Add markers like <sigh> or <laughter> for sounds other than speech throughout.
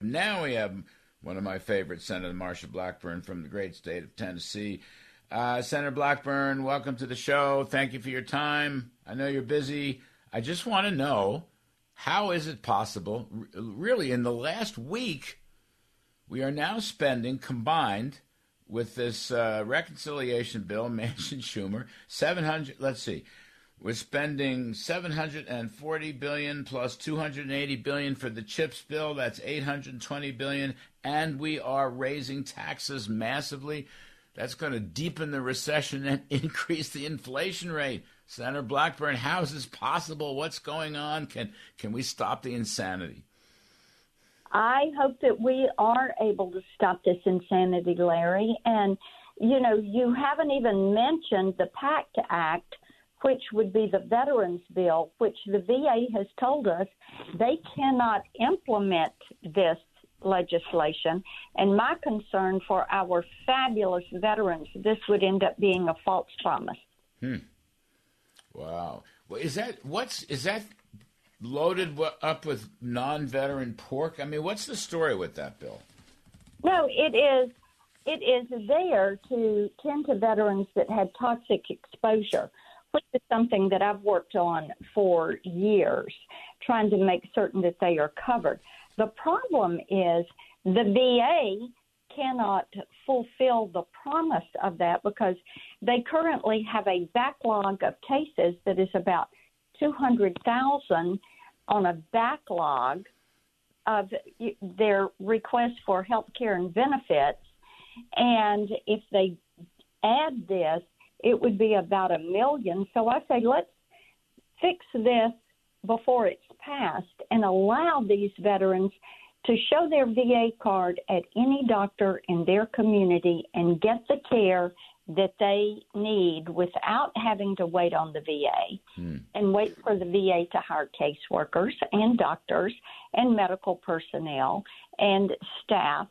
Now we have one of my favorites, Senator Marsha Blackburn from the great state of Tennessee. Uh, Senator Blackburn, welcome to the show. Thank you for your time. I know you're busy. I just want to know how is it possible, really, in the last week, we are now spending combined with this uh, reconciliation bill, <laughs> Manchin Schumer, 700, let's see, we're spending 740 billion plus 280 billion for the chips bill. That's 820 billion, and we are raising taxes massively. That's going to deepen the recession and <laughs> increase the inflation rate. Senator Blackburn, how is this possible? What's going on? Can can we stop the insanity? I hope that we are able to stop this insanity, Larry. And you know, you haven't even mentioned the PACT Act which would be the Veterans Bill, which the VA has told us they cannot implement this legislation. And my concern for our fabulous veterans, this would end up being a false promise. Hmm. Wow. Well, is that what's is that loaded up with non-veteran pork? I mean, what's the story with that bill? No, it is it is there to tend to veterans that had toxic exposure which is something that I've worked on for years, trying to make certain that they are covered. The problem is the VA cannot fulfill the promise of that because they currently have a backlog of cases that is about 200,000 on a backlog of their requests for health care and benefits. And if they add this, it would be about a million. So I say, let's fix this before it's passed and allow these veterans to show their VA card at any doctor in their community and get the care that they need without having to wait on the VA hmm. and wait for the VA to hire caseworkers and doctors and medical personnel and staff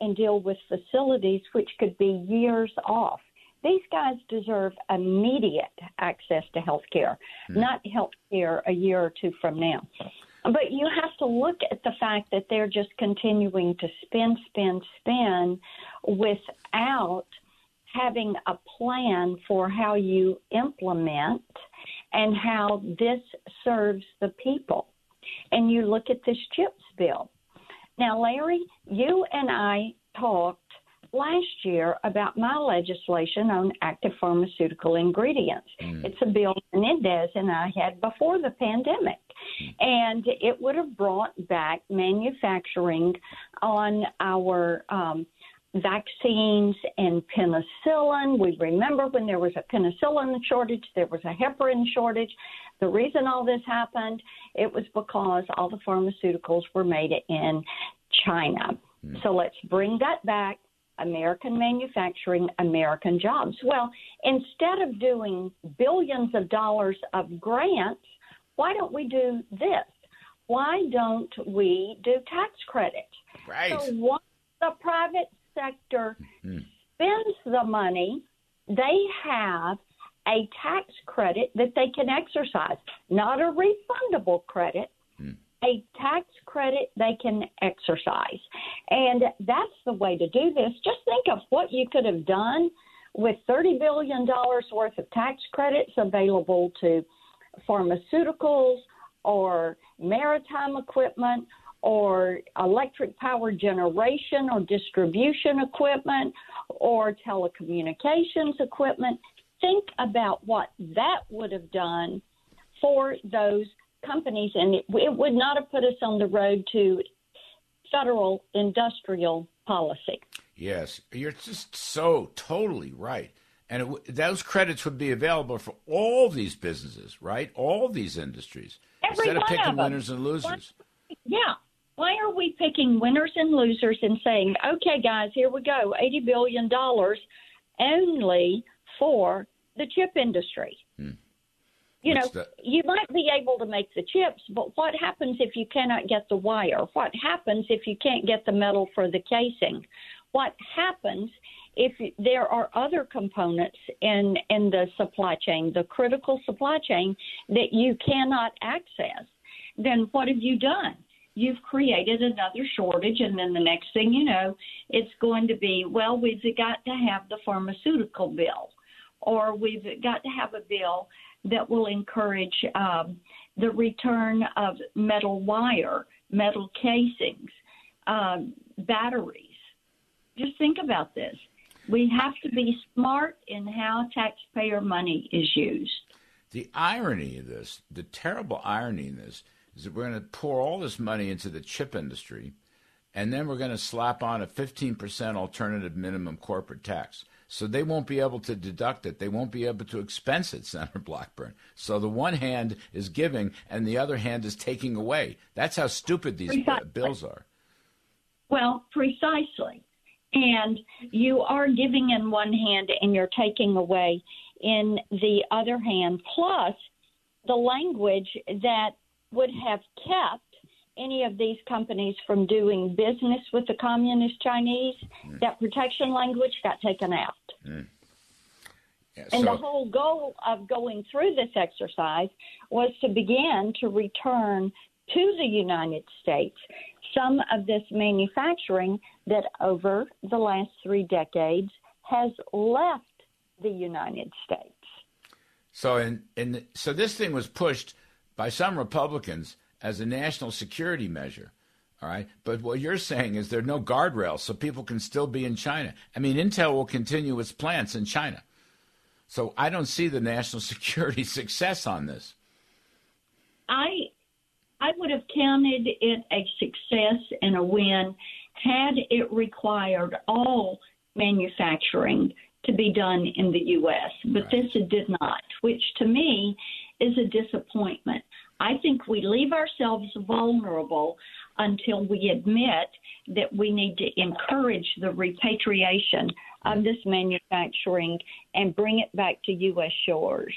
and deal with facilities which could be years off. These guys deserve immediate access to health care, mm. not health care a year or two from now. But you have to look at the fact that they're just continuing to spend, spend, spend without having a plan for how you implement and how this serves the people. And you look at this CHIPS bill. Now, Larry, you and I talked last year about my legislation on active pharmaceutical ingredients. Mm. It's a bill Menendez and I had before the pandemic. And it would have brought back manufacturing on our um, vaccines and penicillin. We remember when there was a penicillin shortage, there was a heparin shortage. The reason all this happened, it was because all the pharmaceuticals were made in China. Mm. So let's bring that back American manufacturing, American jobs. Well, instead of doing billions of dollars of grants, why don't we do this? Why don't we do tax credits? Right. So once the private sector mm-hmm. spends the money, they have a tax credit that they can exercise, not a refundable credit, a tax credit they can exercise. And that's the way to do this. Just think of what you could have done with $30 billion worth of tax credits available to pharmaceuticals or maritime equipment or electric power generation or distribution equipment or telecommunications equipment. Think about what that would have done for those companies, and it, it would not have put us on the road to federal industrial policy. Yes, you're just so totally right. And it, those credits would be available for all these businesses, right? All these industries. Every instead of picking of winners and losers. yeah. Why are we picking winners and losers and saying, okay, guys, here we go, $80 billion only for the chip industry? You What's know, that? you might be able to make the chips, but what happens if you cannot get the wire? What happens if you can't get the metal for the casing? What happens if there are other components in in the supply chain, the critical supply chain that you cannot access? Then what have you done? You've created another shortage, and then the next thing you know, it's going to be well, we've got to have the pharmaceutical bill, or we've got to have a bill that will encourage um, the return of metal wire, metal casings, um, batteries. Just think about this. We have to be smart in how taxpayer money is used. The irony of this, the terrible irony in this, is that we're going to pour all this money into the chip industry, and then we're going to slap on a 15% alternative minimum corporate tax. So they won't be able to deduct it. They won't be able to expense it, <laughs> Senator Blackburn. So the one hand is giving and the other hand is taking away. That's how stupid these precisely. bills are. Well, precisely. And you are giving in one hand and you're taking away in the other hand, plus the language that would have kept any of these companies from doing business with the communist Chinese, mm. that protection language got taken out. Mm. Yeah, so, and the whole goal of going through this exercise was to begin to return to the United States some of this manufacturing that over the last three decades has left the United States. So, in, in, so this thing was pushed by some Republicans as a national security measure. All right. But what you're saying is there are no guardrails, so people can still be in China. I mean, Intel will continue its plants in China. So I don't see the national <laughs> security success on this. I I would have counted it a success and a win had it required all manufacturing to be done in the U.S., but right. this did not, which to me is a disappointment. I think we leave ourselves vulnerable until we admit that we need to encourage the repatriation of this manufacturing and bring it back to U.S. shores.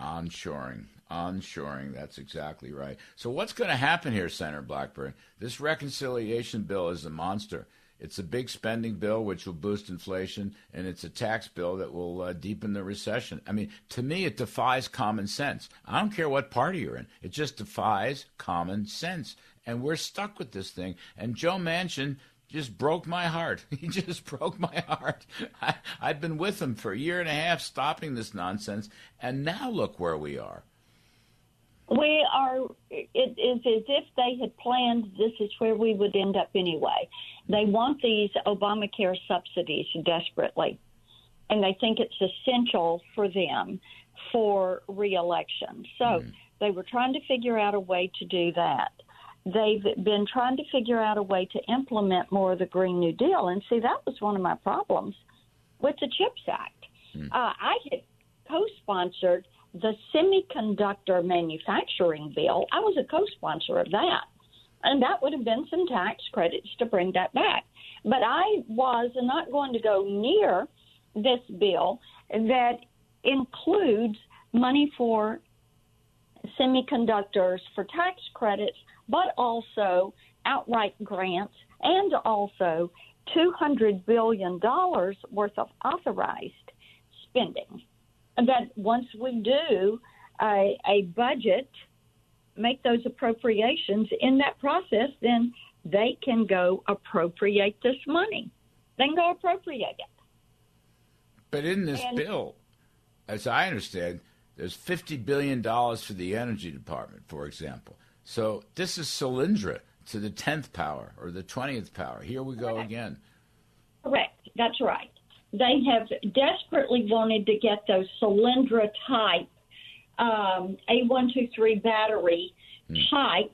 Onshoring. Onshoring. That's exactly right. So, what's going to happen here, Senator Blackburn? This reconciliation bill is a monster. It's a big spending bill which will boost inflation, and it's a tax bill that will uh, deepen the recession. I mean, to me, it defies common sense. I don't care what party you're in, it just defies common sense. And we're stuck with this thing. And Joe Manchin just broke my heart. <laughs> He just broke my heart. <laughs> I, I've been with him for a year and a half stopping this nonsense, and now look where we are. We are, it is as if they had planned this is where we would end up anyway. They want these Obamacare subsidies desperately, and they think it's essential for them for reelection. So mm. they were trying to figure out a way to do that. They've been trying to figure out a way to implement more of the Green New Deal. And see, that was one of my problems with the CHIPS Act. Mm. Uh, I had co sponsored the semiconductor manufacturing bill. I was a co sponsor of that. And that would have been some tax credits to bring that back. But I was not going to go near this bill that includes money for semiconductors for tax credits, but also outright grants and also $200 billion worth of authorized spending. And that once we do a, a budget – make those appropriations in that process, then they can go appropriate this money. They can go appropriate it. But in this and, bill, as I understand, there's $50 billion for the Energy Department, for example. So this is Solyndra to the 10th power or the 20th power. Here we go correct. again. Correct. That's right. They have desperately wanted to get those Solyndra type um, A123 battery mm. type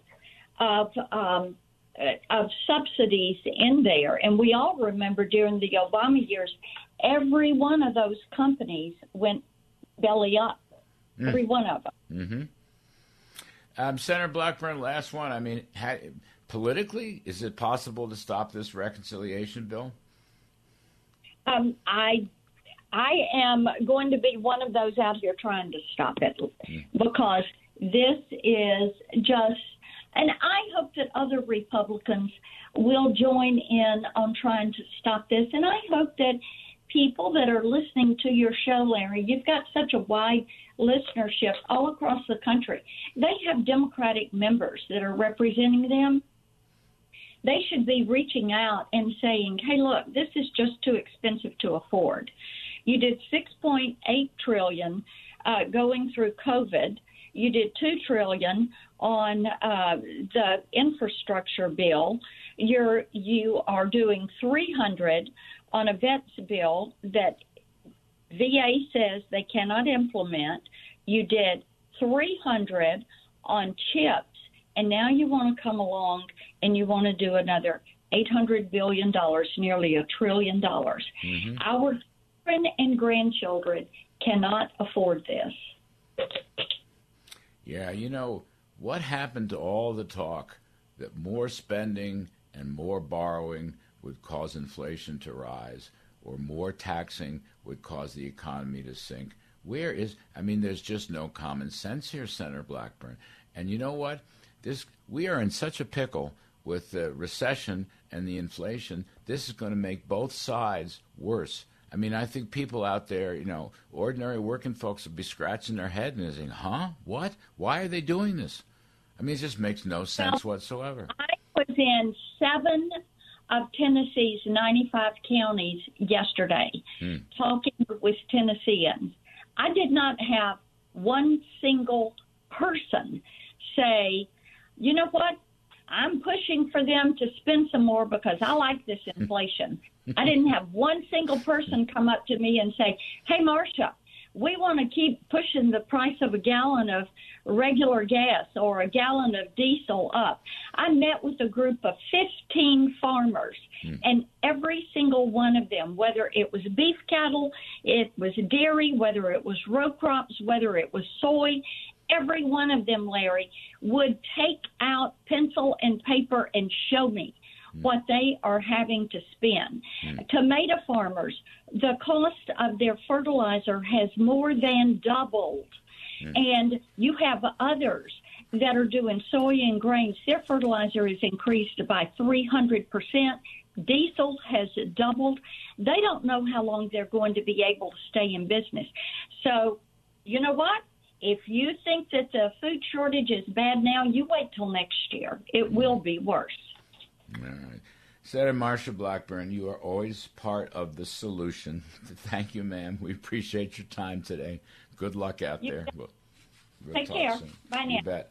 of um, of subsidies in there. And we all remember during the Obama years, every one of those companies went belly up. Mm. Every one of them. Mm-hmm. Um, Senator Blackburn, last one. I mean, politically, is it possible to stop this reconciliation bill? Um, I I am going to be one of those out here trying to stop it because this is just, and I hope that other Republicans will join in on trying to stop this. And I hope that people that are listening to your show, Larry, you've got such a wide listenership all across the country. They have Democratic members that are representing them. They should be reaching out and saying, "Hey, look, this is just too expensive to afford." You did 6.8 trillion uh, going through COVID. You did two trillion on uh, the infrastructure bill. You're you are doing 300 on a vets bill that VA says they cannot implement. You did 300 on chips, and now you want to come along and you want to do another 800 billion dollars, nearly a trillion dollars. Mm-hmm. Our children and grandchildren cannot afford this. Yeah, you know what happened to all the talk that more spending and more borrowing would cause inflation to rise or more taxing would cause the economy to sink. Where is I mean there's just no common sense here, Senator Blackburn. And you know what? This we are in such a pickle with the recession and the inflation. This is going to make both sides worse. I mean, I think people out there, you know, ordinary working folks will be scratching their head and saying, "Huh? What? Why are they doing this?" I mean, it just makes no sense well, whatsoever. I was in seven of Tennessee's 95 counties yesterday hmm. talking with Tennesseans. I did not have one single person say, you know what? I'm pushing for them to spend some more because I like this <laughs> inflation. I didn't have one single person come up to me and say, hey, Marsha, we want to keep pushing the price of a gallon of regular gas or a gallon of diesel up. I met with a group of 15 farmers, mm. and every single one of them, whether it was beef cattle, it was dairy, whether it was row crops, whether it was soy, every one of them, Larry, would take out pencil and paper and show me hmm. what they are having to spend. Mm. Tomato farmers, the cost of their fertilizer has more than doubled. Mm. And you have others that are doing soy and grains. Their fertilizer is increased by 300%. Diesel has doubled. They don't know how long they're going to be able to stay in business. So, you know what? If you think that the food shortage is bad now, you wait till next year. It will be worse. All right. Senator Marsha Blackburn, you are always part of the solution. <laughs> Thank you, ma'am. We appreciate your time today. Good luck out you there. We'll, we'll Take care. Soon. Bye now.